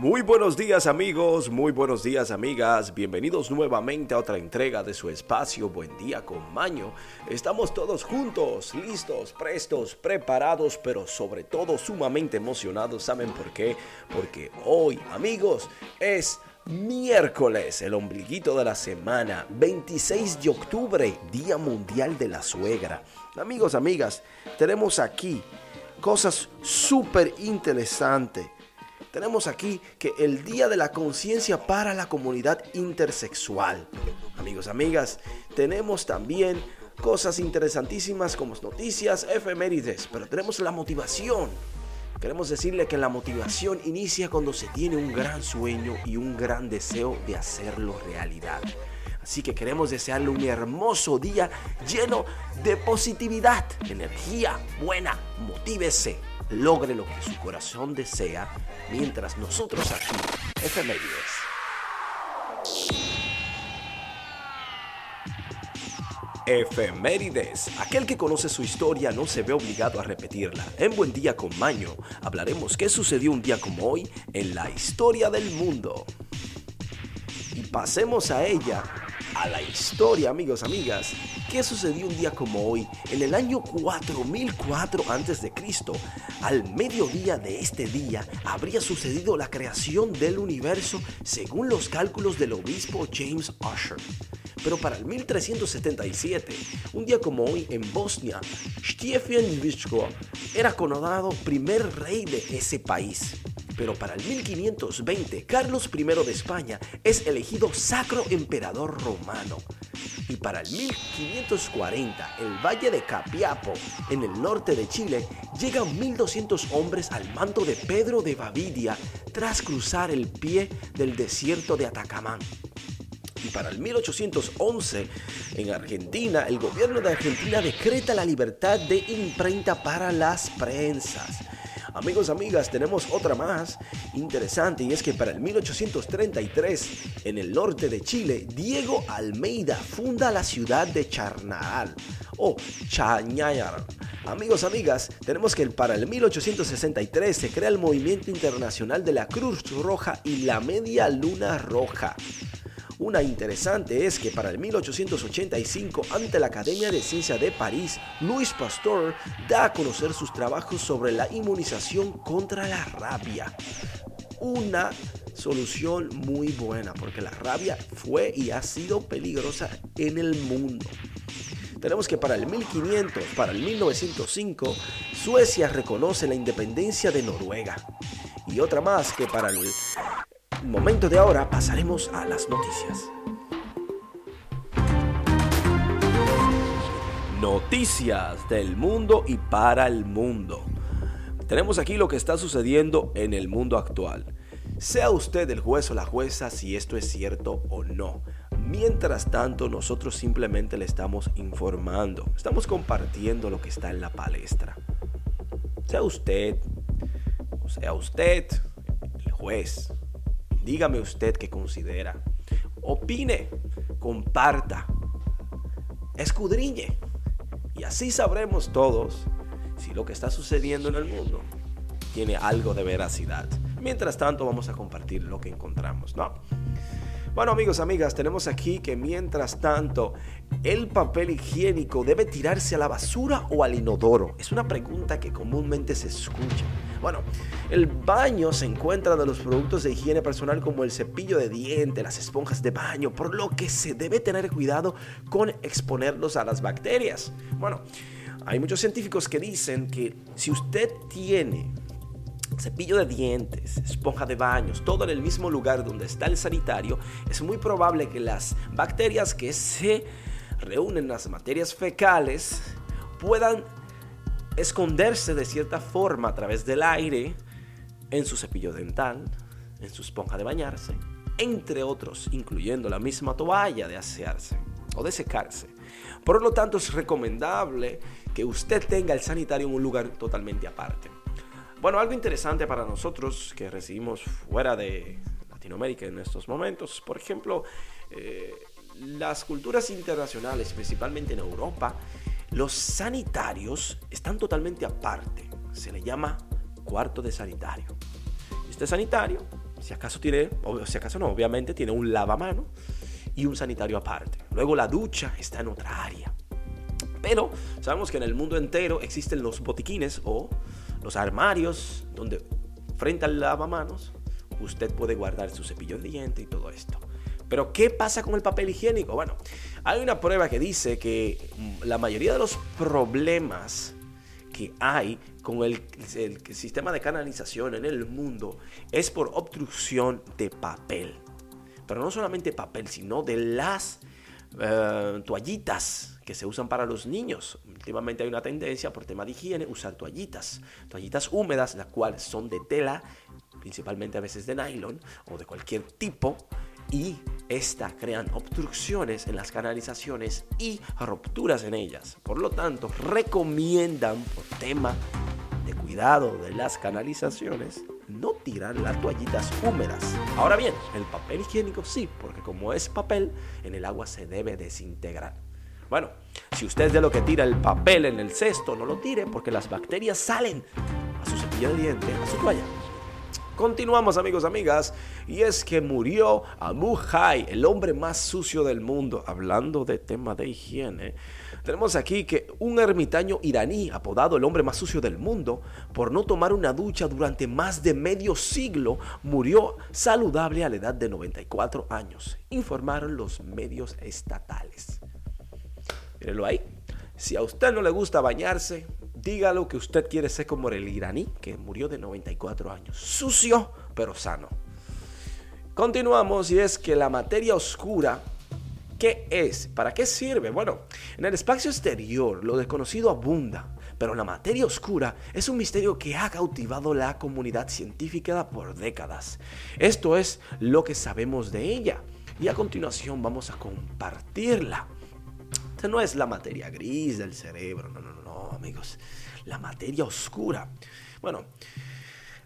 Muy buenos días amigos, muy buenos días amigas, bienvenidos nuevamente a otra entrega de su espacio Buen Día con Maño. Estamos todos juntos, listos, prestos, preparados, pero sobre todo sumamente emocionados. ¿Saben por qué? Porque hoy amigos es miércoles, el ombliguito de la semana, 26 de octubre, Día Mundial de la Suegra. Amigos, amigas, tenemos aquí cosas súper interesantes tenemos aquí que el Día de la Conciencia para la Comunidad Intersexual. Amigos, amigas, tenemos también cosas interesantísimas como noticias, efemérides, pero tenemos la motivación. Queremos decirle que la motivación inicia cuando se tiene un gran sueño y un gran deseo de hacerlo realidad. Así que queremos desearle un hermoso día lleno de positividad, energía buena. Motívese logre lo que su corazón desea, mientras nosotros aquí, efemérides. Efemérides. Aquel que conoce su historia no se ve obligado a repetirla. En Buen Día con Maño hablaremos qué sucedió un día como hoy en la historia del mundo. Y pasemos a ella, a la historia, amigos, amigas, ¿Qué sucedió un día como hoy, en el año 4004 a.C.? Al mediodía de este día habría sucedido la creación del universo según los cálculos del obispo James Usher. Pero para el 1377, un día como hoy en Bosnia, Stefan Wiczko era coronado primer rey de ese país. Pero para el 1520, Carlos I de España es elegido sacro emperador romano y para el 1540 el valle de Capiapo, en el norte de Chile, llegan 1200 hombres al mando de Pedro de Bavidia tras cruzar el pie del desierto de Atacamán. Y para el 1811, en Argentina, el gobierno de Argentina decreta la libertad de imprenta para las prensas. Amigos, amigas, tenemos otra más interesante y es que para el 1833, en el norte de Chile, Diego Almeida funda la ciudad de Charnaral o Chañayar. Amigos, amigas, tenemos que para el 1863 se crea el Movimiento Internacional de la Cruz Roja y la Media Luna Roja. Una interesante es que para el 1885, ante la Academia de Ciencia de París, Louis Pasteur da a conocer sus trabajos sobre la inmunización contra la rabia. Una solución muy buena porque la rabia fue y ha sido peligrosa en el mundo. Tenemos que para el 1500, para el 1905, Suecia reconoce la independencia de Noruega. Y otra más que para el momento de ahora pasaremos a las noticias. Noticias del mundo y para el mundo. Tenemos aquí lo que está sucediendo en el mundo actual. Sea usted el juez o la jueza si esto es cierto o no. Mientras tanto, nosotros simplemente le estamos informando, estamos compartiendo lo que está en la palestra. Sea usted, o sea usted, el juez, Dígame usted qué considera. Opine, comparta, escudriñe. Y así sabremos todos si lo que está sucediendo en el mundo tiene algo de veracidad. Mientras tanto vamos a compartir lo que encontramos, ¿no? Bueno amigos, amigas, tenemos aquí que mientras tanto el papel higiénico debe tirarse a la basura o al inodoro. Es una pregunta que comúnmente se escucha. Bueno, el baño se encuentra de los productos de higiene personal como el cepillo de diente, las esponjas de baño, por lo que se debe tener cuidado con exponerlos a las bacterias. Bueno, hay muchos científicos que dicen que si usted tiene cepillo de dientes, esponja de baños, todo en el mismo lugar donde está el sanitario, es muy probable que las bacterias que se reúnen en las materias fecales puedan esconderse de cierta forma a través del aire en su cepillo dental, en su esponja de bañarse, entre otros, incluyendo la misma toalla de asearse o de secarse. Por lo tanto, es recomendable que usted tenga el sanitario en un lugar totalmente aparte. Bueno, algo interesante para nosotros que recibimos fuera de Latinoamérica en estos momentos, por ejemplo, eh, las culturas internacionales, principalmente en Europa, los sanitarios están totalmente aparte. Se le llama cuarto de sanitario. Este sanitario Si acaso tiene, o si acaso no, obviamente tiene un lavamano y un sanitario aparte. Luego la ducha está en otra área. Pero sabemos que en el mundo entero existen los botiquines o los armarios donde frente al lavamanos usted puede guardar su cepillo de diente y todo esto. Pero ¿qué pasa con el papel higiénico? Bueno, hay una prueba que dice que mm, la mayoría de los problemas que hay con el, sistema de canalización en el mundo es por obstrucción de papel. Pero no solamente papel, sino de las eh, toallitas que se usan para los niños. Últimamente hay una tendencia por tema de higiene usar toallitas, toallitas húmedas, las cuales son de tela, principalmente a veces de nylon o de cualquier tipo, y esta crean obstrucciones en las canalizaciones y rupturas en ellas. Por lo tanto, recomiendan por tema de cuidado de las canalizaciones no tirar las toallitas húmedas. Ahora bien, el papel higiénico sí, porque como es papel, en el agua se debe desintegrar. Bueno, si usted es de lo que tira el papel en el cesto, no lo tire porque las bacterias salen a su cepillo de diente, a su toalla. Continuamos amigos, amigas, y es que murió Abu Hai, el hombre más sucio del mundo. Hablando de tema de higiene, tenemos aquí que un ermitaño iraní, apodado el hombre más sucio del mundo, por no tomar una ducha durante más de medio siglo, murió saludable a la edad de 94 años, informaron los medios estatales. Mírenlo ahí. Si a usted no le gusta bañarse, dígalo que usted quiere ser como el iraní que murió de 94 años. Sucio, pero sano. Continuamos y es que la materia oscura, ¿qué es? ¿Para qué sirve? Bueno, en el espacio exterior lo desconocido abunda, pero la materia oscura es un misterio que ha cautivado la comunidad científica por décadas. Esto es lo que sabemos de ella y a continuación vamos a compartirla no es la materia gris del cerebro, no, no, no, amigos. La materia oscura. Bueno,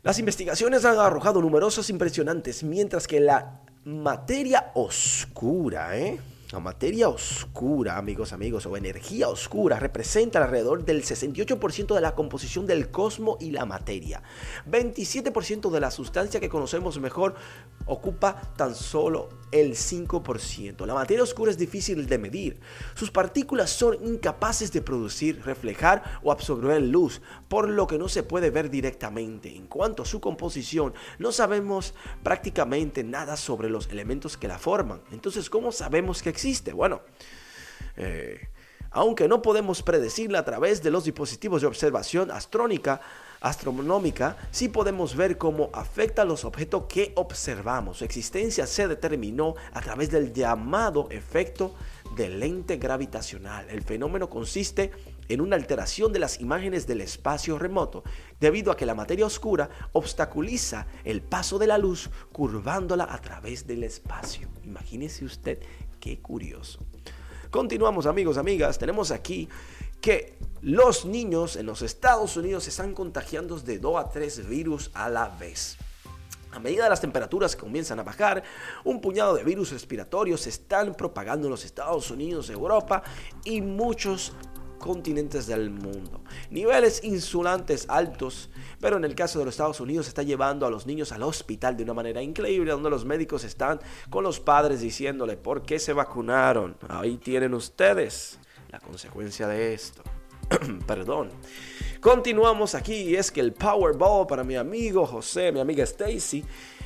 las investigaciones han arrojado numerosas impresionantes, mientras que la materia oscura, ¿eh? La materia oscura, amigos, amigos, o energía oscura, representa alrededor del 68% de la composición del cosmos y la materia. 27% de la sustancia que conocemos mejor ocupa tan solo el 5%. La materia oscura es difícil de medir. Sus partículas son incapaces de producir, reflejar o absorber luz, por lo que no se puede ver directamente. En cuanto a su composición, no sabemos prácticamente nada sobre los elementos que la forman. Entonces, ¿cómo sabemos que existe? Bueno, eh, aunque no podemos predecirla a través de los dispositivos de observación astrónica, astronómica, sí podemos ver cómo afecta a los objetos que observamos. Su existencia se determinó a través del llamado efecto de lente gravitacional. El fenómeno consiste en una alteración de las imágenes del espacio remoto, debido a que la materia oscura obstaculiza el paso de la luz curvándola a través del espacio. Imagínese usted qué curioso. Continuamos amigos, amigas, tenemos aquí que los niños en los Estados Unidos se están contagiando de 2 a 3 virus a la vez. A medida de las temperaturas comienzan a bajar, un puñado de virus respiratorios se están propagando en los Estados Unidos, Europa y muchos continentes del mundo. Niveles insulantes altos, pero en el caso de los Estados Unidos está llevando a los niños al hospital de una manera increíble, donde los médicos están con los padres diciéndole, ¿por qué se vacunaron? Ahí tienen ustedes la consecuencia de esto. Perdón. Continuamos aquí y es que el Powerball para mi amigo José, mi amiga Stacy,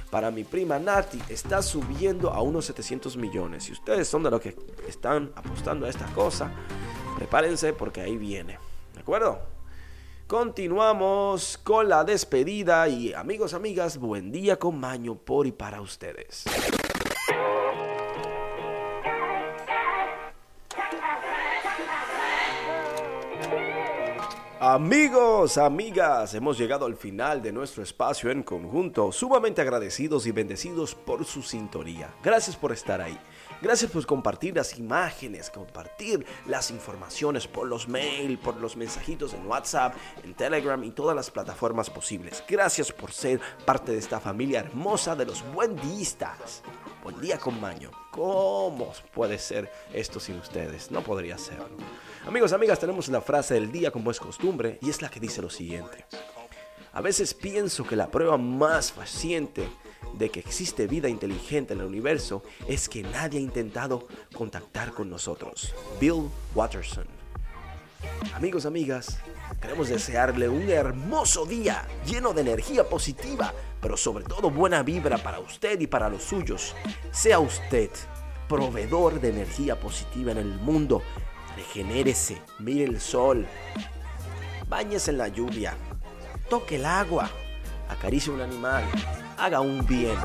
para mi prima Nati está subiendo a unos 700 millones. Si ustedes son de los que están apostando a esta cosa, prepárense porque ahí viene. ¿De acuerdo? Continuamos con la despedida y amigos, amigas, buen día con Maño por y para ustedes. Amigos, amigas, hemos llegado al final de nuestro espacio en conjunto, sumamente agradecidos y bendecidos por su sintonía. Gracias por estar ahí. Gracias por compartir las imágenes, compartir las informaciones por los mail, por los mensajitos en WhatsApp, en Telegram y todas las plataformas posibles. Gracias por ser parte de esta familia hermosa de los buendistas. Buen día con Maño. ¿Cómo puede ser esto sin ustedes? No podría serlo. Amigos, amigas, tenemos la frase del día como es costumbre y es la que dice lo siguiente. A veces pienso que la prueba más paciente de que existe vida inteligente en el universo es que nadie ha intentado contactar con nosotros. Bill Watterson. Amigos, amigas, queremos desearle un hermoso día lleno de energía positiva, pero sobre todo buena vibra para usted y para los suyos. Sea usted proveedor de energía positiva en el mundo. Regenérese, mire el sol, bañese en la lluvia, toque el agua, acaricie un animal, haga un bien.